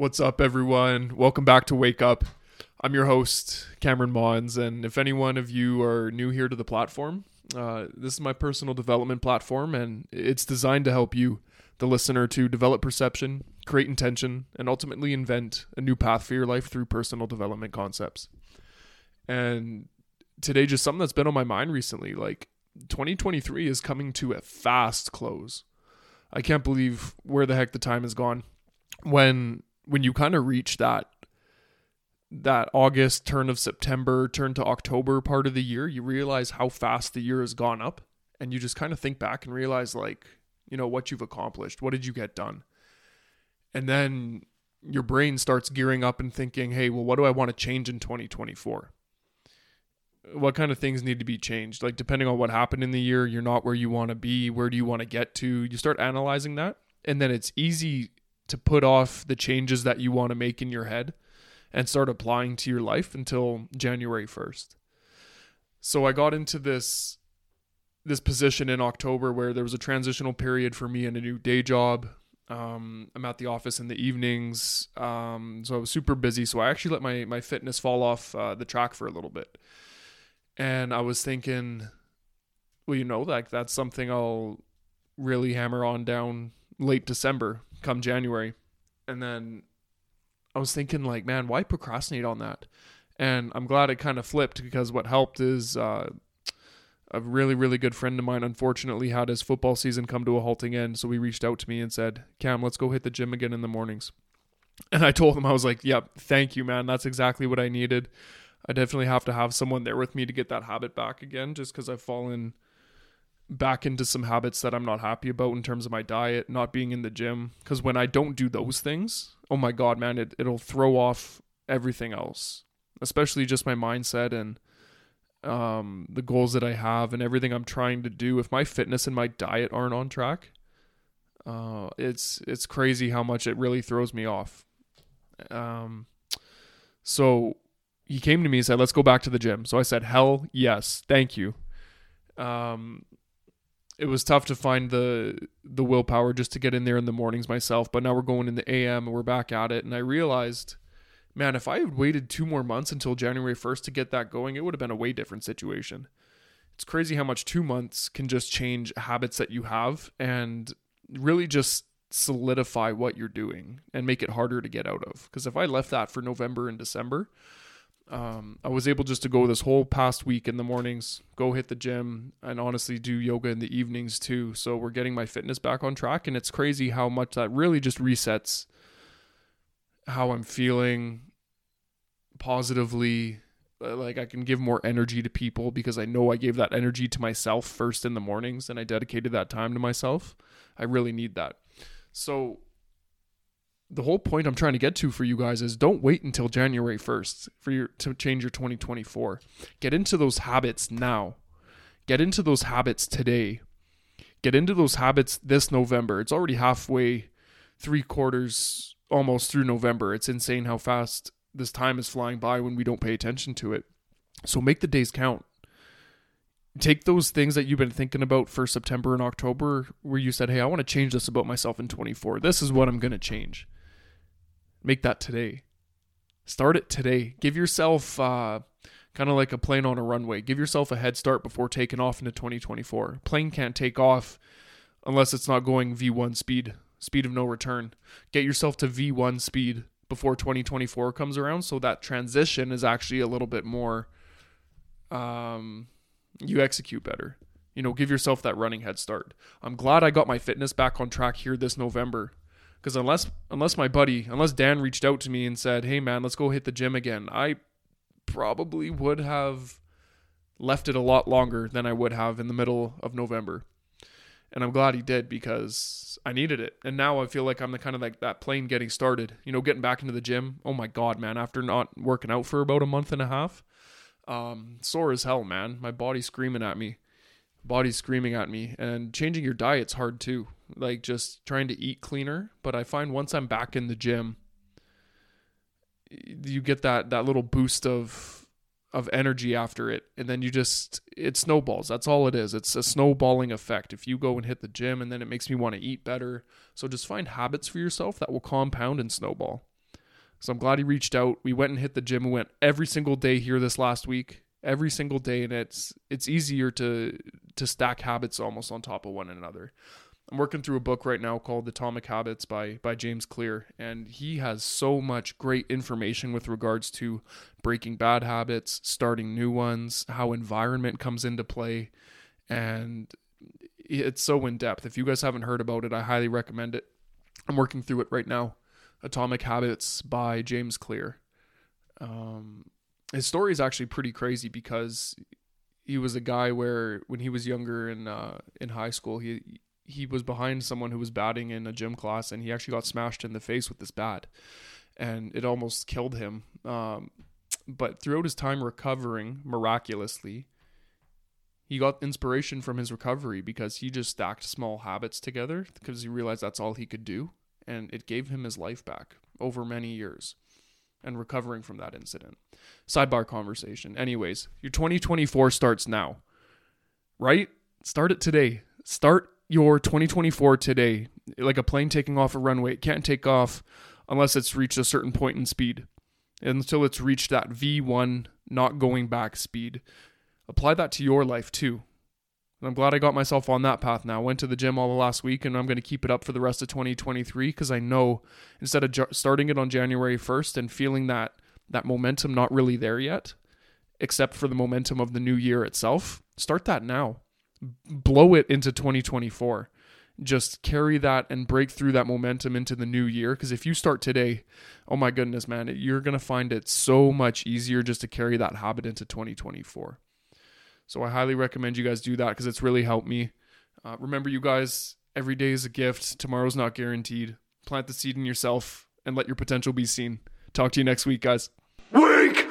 What's up, everyone? Welcome back to Wake Up. I'm your host, Cameron Monds, and if any one of you are new here to the platform, uh, this is my personal development platform, and it's designed to help you, the listener, to develop perception, create intention, and ultimately invent a new path for your life through personal development concepts. And today, just something that's been on my mind recently like 2023 is coming to a fast close. I can't believe where the heck the time has gone. When when you kind of reach that that August turn of September turn to October part of the year, you realize how fast the year has gone up and you just kind of think back and realize like, you know, what you've accomplished, what did you get done? And then your brain starts gearing up and thinking, "Hey, well what do I want to change in 2024?" What kind of things need to be changed? Like depending on what happened in the year, you're not where you want to be, where do you want to get to? You start analyzing that, and then it's easy to put off the changes that you want to make in your head and start applying to your life until January 1st. So I got into this this position in October where there was a transitional period for me and a new day job. Um, I'm at the office in the evenings, um, so I was super busy. So I actually let my my fitness fall off uh, the track for a little bit, and I was thinking, well, you know, like that's something I'll really hammer on down late December come January. And then I was thinking, like, man, why procrastinate on that? And I'm glad it kind of flipped because what helped is uh, a really, really good friend of mine, unfortunately, had his football season come to a halting end. So he reached out to me and said, Cam, let's go hit the gym again in the mornings. And I told him, I was like, yep, thank you, man. That's exactly what I needed. I definitely have to have someone there with me to get that habit back again just because I've fallen back into some habits that I'm not happy about in terms of my diet, not being in the gym. Because when I don't do those things, oh my God, man, it, it'll throw off everything else, especially just my mindset and um, the goals that I have and everything I'm trying to do. If my fitness and my diet aren't on track, uh, it's it's crazy how much it really throws me off. Um, so he came to me and said, "Let's go back to the gym." So I said, "Hell yes, thank you." Um, it was tough to find the the willpower just to get in there in the mornings myself. But now we're going in the AM and we're back at it. And I realized, man, if I had waited two more months until January first to get that going, it would have been a way different situation. It's crazy how much two months can just change habits that you have and really just solidify what you're doing and make it harder to get out of. Because if I left that for November and December, um, I was able just to go this whole past week in the mornings, go hit the gym, and honestly do yoga in the evenings too. So we're getting my fitness back on track, and it's crazy how much that really just resets how I'm feeling positively. Uh, like I can give more energy to people because I know I gave that energy to myself first in the mornings, and I dedicated that time to myself. I really need that. So the whole point I'm trying to get to for you guys is don't wait until January 1st for your to change your 2024. Get into those habits now. Get into those habits today. Get into those habits this November. It's already halfway, three quarters almost through November. It's insane how fast this time is flying by when we don't pay attention to it. So make the days count. Take those things that you've been thinking about for September and October, where you said, Hey, I want to change this about myself in 24. This is what I'm going to change Make that today. Start it today. Give yourself uh, kind of like a plane on a runway. Give yourself a head start before taking off into 2024. Plane can't take off unless it's not going V1 speed, speed of no return. Get yourself to V1 speed before 2024 comes around so that transition is actually a little bit more um, you execute better. You know, give yourself that running head start. I'm glad I got my fitness back on track here this November because unless unless my buddy unless Dan reached out to me and said, "Hey man, let's go hit the gym again," I probably would have left it a lot longer than I would have in the middle of November. And I'm glad he did because I needed it. And now I feel like I'm the kind of like that plane getting started, you know, getting back into the gym. Oh my God, man, after not working out for about a month and a half, um, sore as hell, man. My body's screaming at me. Body's screaming at me. And changing your diet's hard too like just trying to eat cleaner. But I find once I'm back in the gym, you get that that little boost of of energy after it and then you just it snowballs that's all it is it's a snowballing effect if you go and hit the gym and then it makes me want to eat better so just find habits for yourself that will compound and snowball So I'm glad he reached out. We went and hit the gym. We went every single day here this last week, every single day, and it's it's easier to to stack habits almost on top of one another. I'm working through a book right now called Atomic Habits by by James Clear, and he has so much great information with regards to breaking bad habits, starting new ones, how environment comes into play, and it's so in depth. If you guys haven't heard about it, I highly recommend it. I'm working through it right now. Atomic Habits by James Clear. Um, his story is actually pretty crazy because he was a guy where when he was younger in uh, in high school, he he was behind someone who was batting in a gym class, and he actually got smashed in the face with this bat, and it almost killed him. Um, but throughout his time recovering, miraculously, he got inspiration from his recovery because he just stacked small habits together because he realized that's all he could do, and it gave him his life back over many years. And recovering from that incident. Sidebar conversation. Anyways, your 2024 starts now, right? Start it today. Start your 2024 today, like a plane taking off a runway. It can't take off unless it's reached a certain point in speed. Until it's reached that V1 not going back speed. Apply that to your life too. And I'm glad I got myself on that path now. Went to the gym all the last week and I'm going to keep it up for the rest of 2023 because I know instead of ju- starting it on January 1st and feeling that that momentum not really there yet, except for the momentum of the new year itself, start that now blow it into 2024. Just carry that and break through that momentum into the new year. Because if you start today, oh my goodness, man, you're going to find it so much easier just to carry that habit into 2024. So I highly recommend you guys do that because it's really helped me. Uh, remember, you guys, every day is a gift. Tomorrow's not guaranteed. Plant the seed in yourself and let your potential be seen. Talk to you next week, guys. Wake!